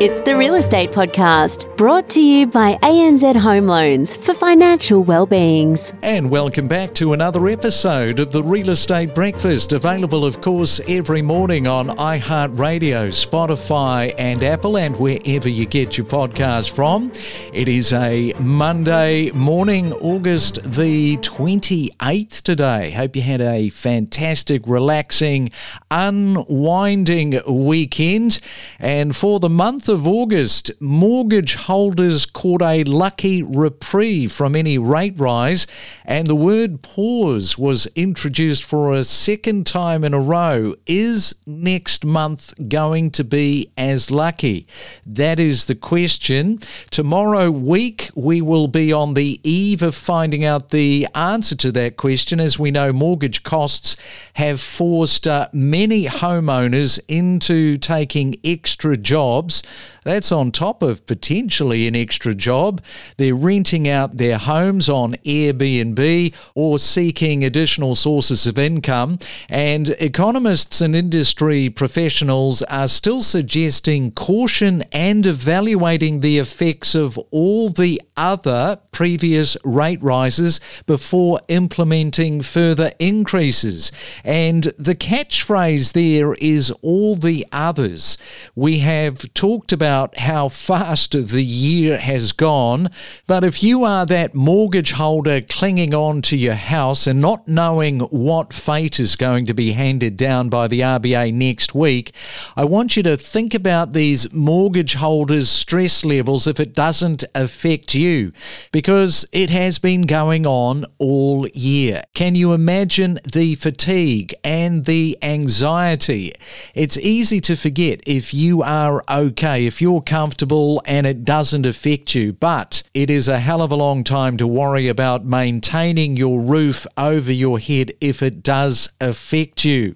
It's the Real Estate Podcast, brought to you by ANZ Home Loans for financial well-beings. And welcome back to another episode of the Real Estate Breakfast, available, of course, every morning on iHeartRadio, Spotify, and Apple, and wherever you get your podcast from. It is a Monday morning, August the 28th today. Hope you had a fantastic, relaxing, unwinding weekend. And for the month of August, mortgage holders caught a lucky reprieve from any rate rise, and the word pause was introduced for a second time in a row. Is next month going to be as lucky? That is the question. Tomorrow week, we will be on the eve of finding out the answer to that question. As we know, mortgage costs have forced uh, many homeowners into taking extra jobs. That's on top of potentially an extra job. They're renting out their homes on Airbnb or seeking additional sources of income. And economists and industry professionals are still suggesting caution and evaluating the effects of all the other previous rate rises before implementing further increases. And the catchphrase there is all the others. We have talked about how fast the year has gone, but if you are that mortgage holder clinging on to your house and not knowing what fate is going to be handed down by the RBA next week, I want you to think about these mortgage holders' stress levels if it doesn't affect you, because it has been going on all year. Can you imagine the fatigue and the anxiety? It's easy to forget if you are okay, if you're comfortable and it doesn't affect you. But it is a hell of a long time to worry about maintaining your roof over your head if it does affect you.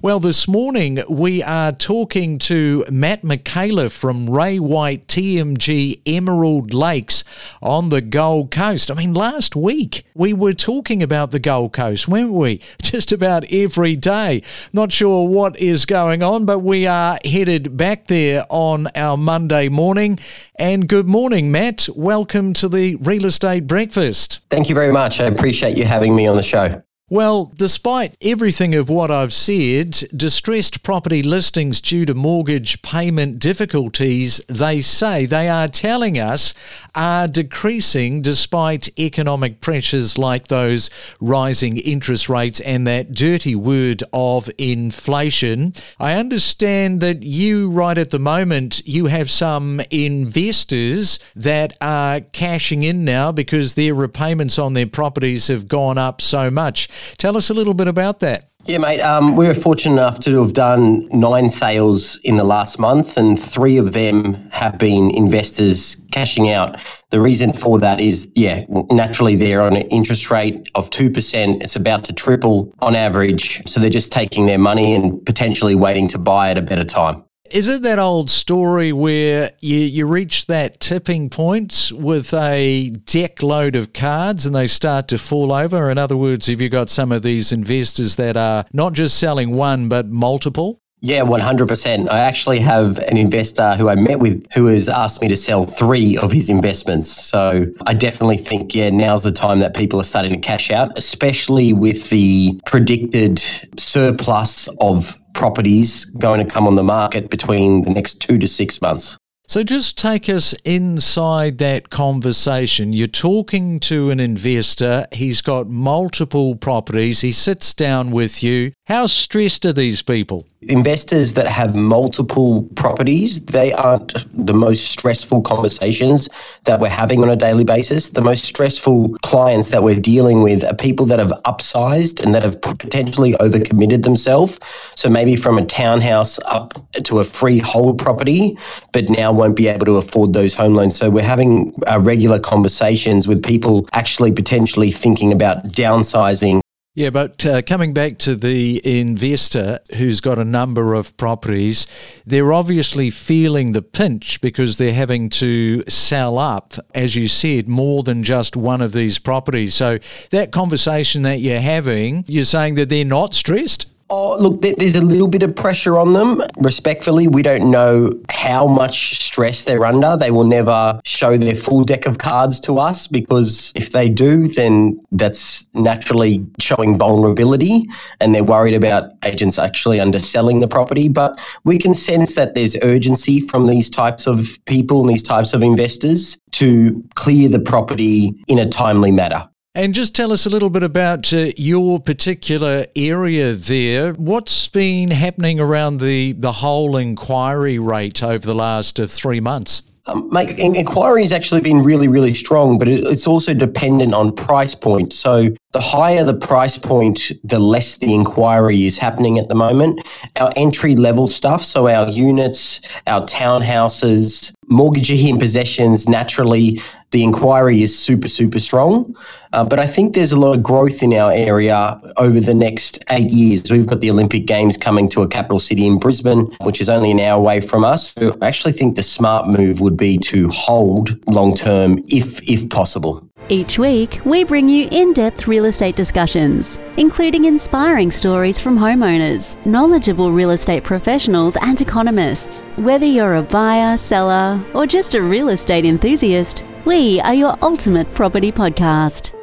Well, this morning we are talking to Matt Micallef from Ray White TMG Emerald Lakes on the Gold Coast. I mean, last week we were talking about the Gold Coast, weren't we? Just about every day. Not sure what is going on, but we are headed back there on our Monday morning. And good morning, Matt. Welcome to the Real Estate Breakfast. Thank you very much. I appreciate you having me on the show. Well, despite everything of what I've said, distressed property listings due to mortgage payment difficulties, they say they are telling us, are decreasing despite economic pressures like those rising interest rates and that dirty word of inflation. I understand that you, right at the moment, you have some investors that are cashing in now because their repayments on their properties have gone up so much. Tell us a little bit about that. Yeah, mate. Um, we were fortunate enough to have done nine sales in the last month, and three of them have been investors cashing out. The reason for that is, yeah, naturally they're on an interest rate of 2%. It's about to triple on average. So they're just taking their money and potentially waiting to buy at a better time. Is it that old story where you, you reach that tipping point with a deck load of cards and they start to fall over? In other words, have you got some of these investors that are not just selling one but multiple? Yeah, 100%. I actually have an investor who I met with who has asked me to sell three of his investments. So I definitely think, yeah, now's the time that people are starting to cash out, especially with the predicted surplus of properties going to come on the market between the next two to six months. So just take us inside that conversation. You're talking to an investor, he's got multiple properties, he sits down with you. How stressed are these people? investors that have multiple properties, they aren't the most stressful conversations that we're having on a daily basis. The most stressful clients that we're dealing with are people that have upsized and that have potentially overcommitted themselves. So maybe from a townhouse up to a freehold property, but now won't be able to afford those home loans. So we're having uh, regular conversations with people actually potentially thinking about downsizing yeah, but uh, coming back to the investor who's got a number of properties, they're obviously feeling the pinch because they're having to sell up, as you said, more than just one of these properties. So that conversation that you're having, you're saying that they're not stressed? Oh, look, there's a little bit of pressure on them. Respectfully, we don't know how much stress they're under. They will never show their full deck of cards to us because if they do, then that's naturally showing vulnerability and they're worried about agents actually underselling the property. But we can sense that there's urgency from these types of people and these types of investors to clear the property in a timely manner. And just tell us a little bit about uh, your particular area there. What's been happening around the, the whole inquiry rate over the last uh, three months? Um, inquiry has actually been really, really strong, but it, it's also dependent on price point. So the higher the price point, the less the inquiry is happening at the moment. Our entry level stuff, so our units, our townhouses, mortgagee in possessions, naturally, the inquiry is super, super strong. Uh, but I think there's a lot of growth in our area over the next eight years. We've got the Olympic Games coming to a capital city in Brisbane, which is only an hour away from us. So I actually think the smart move would be to hold long term if, if possible. Each week, we bring you in depth real estate discussions, including inspiring stories from homeowners, knowledgeable real estate professionals, and economists. Whether you're a buyer, seller, or just a real estate enthusiast, we are your ultimate property podcast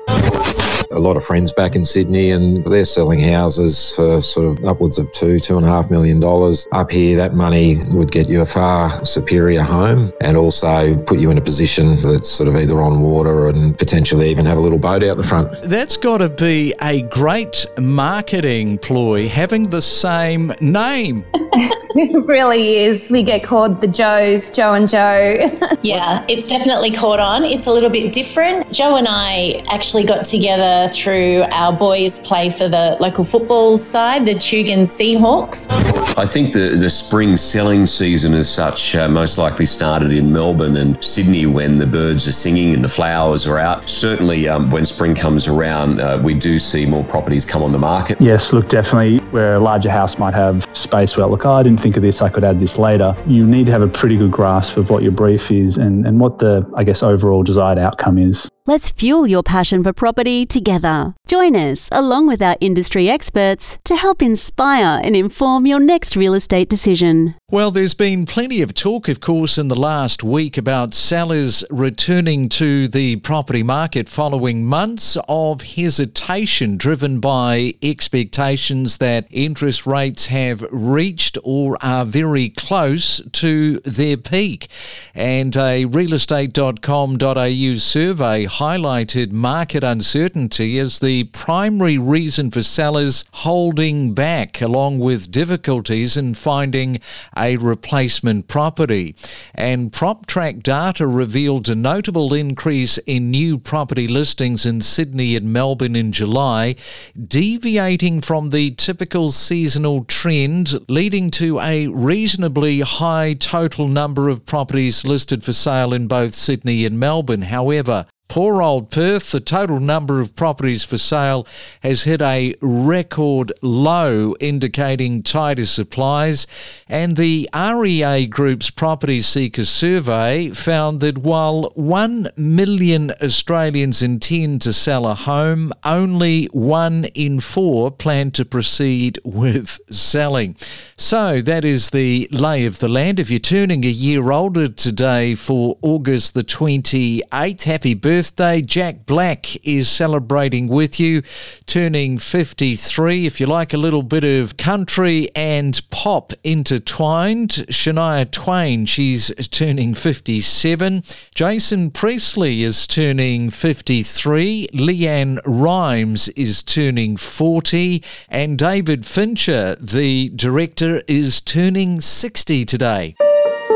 a lot of friends back in Sydney and they're selling houses for sort of upwards of two, two and a half million dollars. Up here, that money would get you a far superior home and also put you in a position that's sort of either on water and potentially even have a little boat out the front. That's got to be a great marketing ploy, having the same name. it really is. We get called the Joes, Joe and Joe. yeah, it's definitely caught on. It's a little bit different. Joe and I actually got together through our boys' play for the local football side, the Tugun Seahawks. I think the, the spring selling season as such uh, most likely started in Melbourne and Sydney when the birds are singing and the flowers are out. Certainly, um, when spring comes around, uh, we do see more properties come on the market. Yes, look, definitely where a larger house might have space where, look, oh, I didn't think of this, I could add this later. You need to have a pretty good grasp of what your brief is and, and what the, I guess, overall desired outcome is. Let's fuel your passion for property together. Join us, along with our industry experts, to help inspire and inform your next real estate decision. Well, there's been plenty of talk, of course, in the last week about sellers returning to the property market following months of hesitation driven by expectations that interest rates have reached or are very close to their peak. And a realestate.com.au survey highlighted market uncertainty as the primary reason for sellers holding back, along with difficulties in finding a replacement property. And PropTrack data revealed a notable increase in new property listings in Sydney and Melbourne in July, deviating from the typical seasonal trend, leading to a reasonably high total number of properties listed for sale in both Sydney and Melbourne. However, Poor old Perth, the total number of properties for sale has hit a record low, indicating tighter supplies. And the REA Group's Property Seeker survey found that while 1 million Australians intend to sell a home, only one in four plan to proceed with selling. So that is the lay of the land. If you're turning a year older today for August the 28th, happy birthday birthday. Jack Black is celebrating with you, turning 53. If you like a little bit of country and pop intertwined, Shania Twain, she's turning 57. Jason Priestley is turning 53. LeAnn Rimes is turning 40. And David Fincher, the director, is turning 60 today.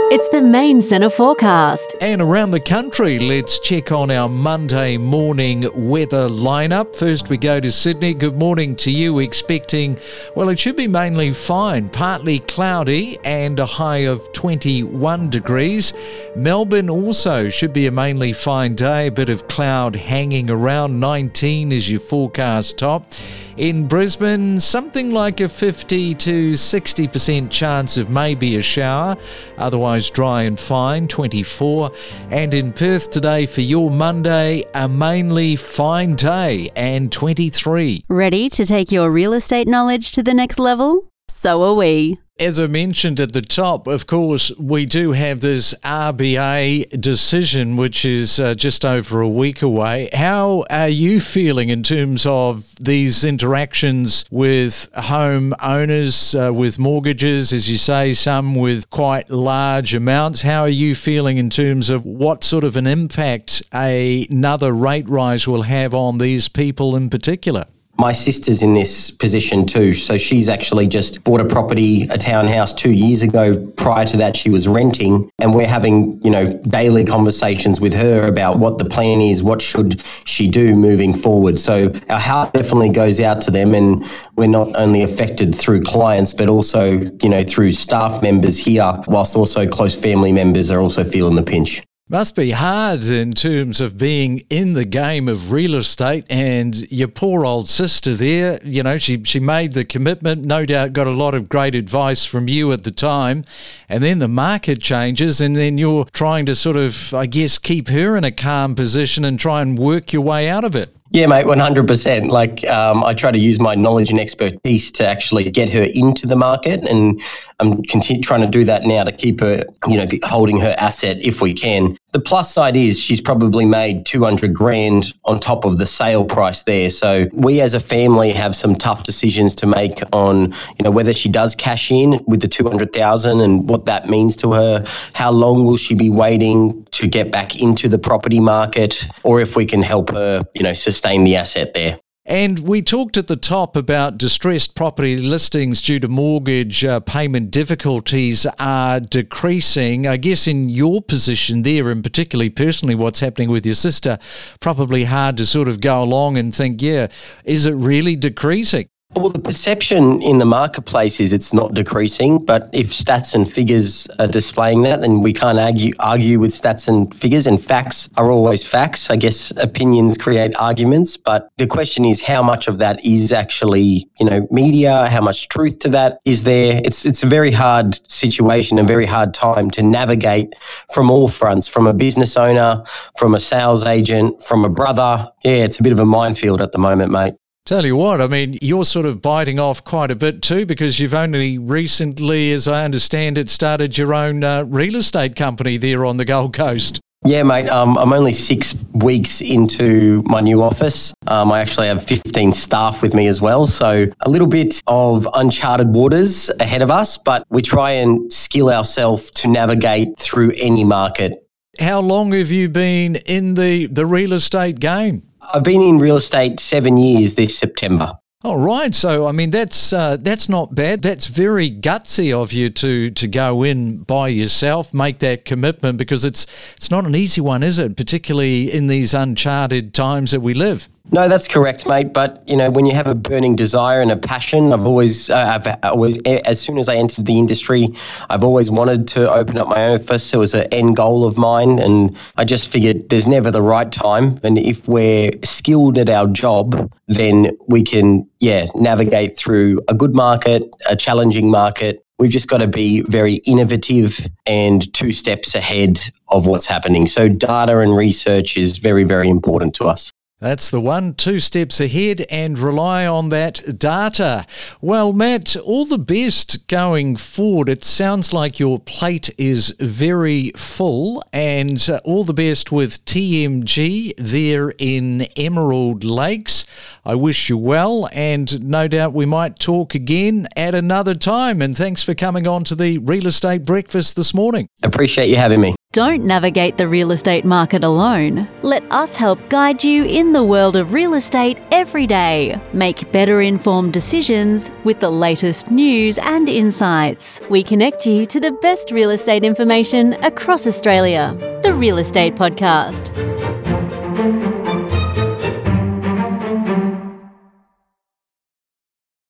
It's the main centre forecast. And around the country, let's check on our Monday morning weather lineup. First, we go to Sydney. Good morning to you. Expecting, well, it should be mainly fine, partly cloudy and a high of 21 degrees. Melbourne also should be a mainly fine day, a bit of cloud hanging around. 19 is your forecast top. In Brisbane, something like a 50 to 60% chance of maybe a shower, otherwise dry and fine, 24. And in Perth today for your Monday, a mainly fine day and 23. Ready to take your real estate knowledge to the next level? So are we. As I mentioned at the top, of course, we do have this RBA decision, which is uh, just over a week away. How are you feeling in terms of these interactions with home owners, uh, with mortgages, as you say, some with quite large amounts? How are you feeling in terms of what sort of an impact a, another rate rise will have on these people in particular? My sister's in this position too. So she's actually just bought a property, a townhouse two years ago. Prior to that, she was renting. And we're having, you know, daily conversations with her about what the plan is, what should she do moving forward. So our heart definitely goes out to them. And we're not only affected through clients, but also, you know, through staff members here, whilst also close family members are also feeling the pinch. Must be hard in terms of being in the game of real estate and your poor old sister there, you know, she, she made the commitment, no doubt got a lot of great advice from you at the time. And then the market changes and then you're trying to sort of, I guess, keep her in a calm position and try and work your way out of it. Yeah, mate, 100%. Like, um, I try to use my knowledge and expertise to actually get her into the market. And I'm continue, trying to do that now to keep her, you know, holding her asset if we can. The plus side is she's probably made 200 grand on top of the sale price there. So we as a family have some tough decisions to make on, you know, whether she does cash in with the 200,000 and what that means to her. How long will she be waiting to get back into the property market or if we can help her, you know, sustain the asset there. And we talked at the top about distressed property listings due to mortgage uh, payment difficulties are decreasing. I guess in your position there, and particularly personally, what's happening with your sister, probably hard to sort of go along and think, yeah, is it really decreasing? Well, the perception in the marketplace is it's not decreasing, but if stats and figures are displaying that, then we can't argue argue with stats and figures. And facts are always facts. I guess opinions create arguments, but the question is how much of that is actually, you know, media? How much truth to that is there? It's it's a very hard situation, a very hard time to navigate from all fronts, from a business owner, from a sales agent, from a brother. Yeah, it's a bit of a minefield at the moment, mate. Tell you what, I mean, you're sort of biting off quite a bit too because you've only recently, as I understand it, started your own uh, real estate company there on the Gold Coast. Yeah, mate. Um, I'm only six weeks into my new office. Um, I actually have 15 staff with me as well. So a little bit of uncharted waters ahead of us, but we try and skill ourselves to navigate through any market. How long have you been in the, the real estate game? I've been in real estate seven years this September. All right, so I mean that's uh, that's not bad. That's very gutsy of you to to go in by yourself, make that commitment because it's it's not an easy one, is it? Particularly in these uncharted times that we live. No, that's correct, mate. But you know, when you have a burning desire and a passion, I've always, uh, I've always, as soon as I entered the industry, I've always wanted to open up my own office. It was an end goal of mine, and I just figured there's never the right time. And if we're skilled at our job, then we can, yeah, navigate through a good market, a challenging market. We've just got to be very innovative and two steps ahead of what's happening. So, data and research is very, very important to us. That's the one, two steps ahead and rely on that data. Well, Matt, all the best going forward. It sounds like your plate is very full, and uh, all the best with TMG there in Emerald Lakes. I wish you well, and no doubt we might talk again at another time. And thanks for coming on to the Real Estate Breakfast this morning. Appreciate you having me. Don't navigate the real estate market alone. Let us help guide you in the world of real estate every day. Make better informed decisions with the latest news and insights. We connect you to the best real estate information across Australia. The Real Estate Podcast.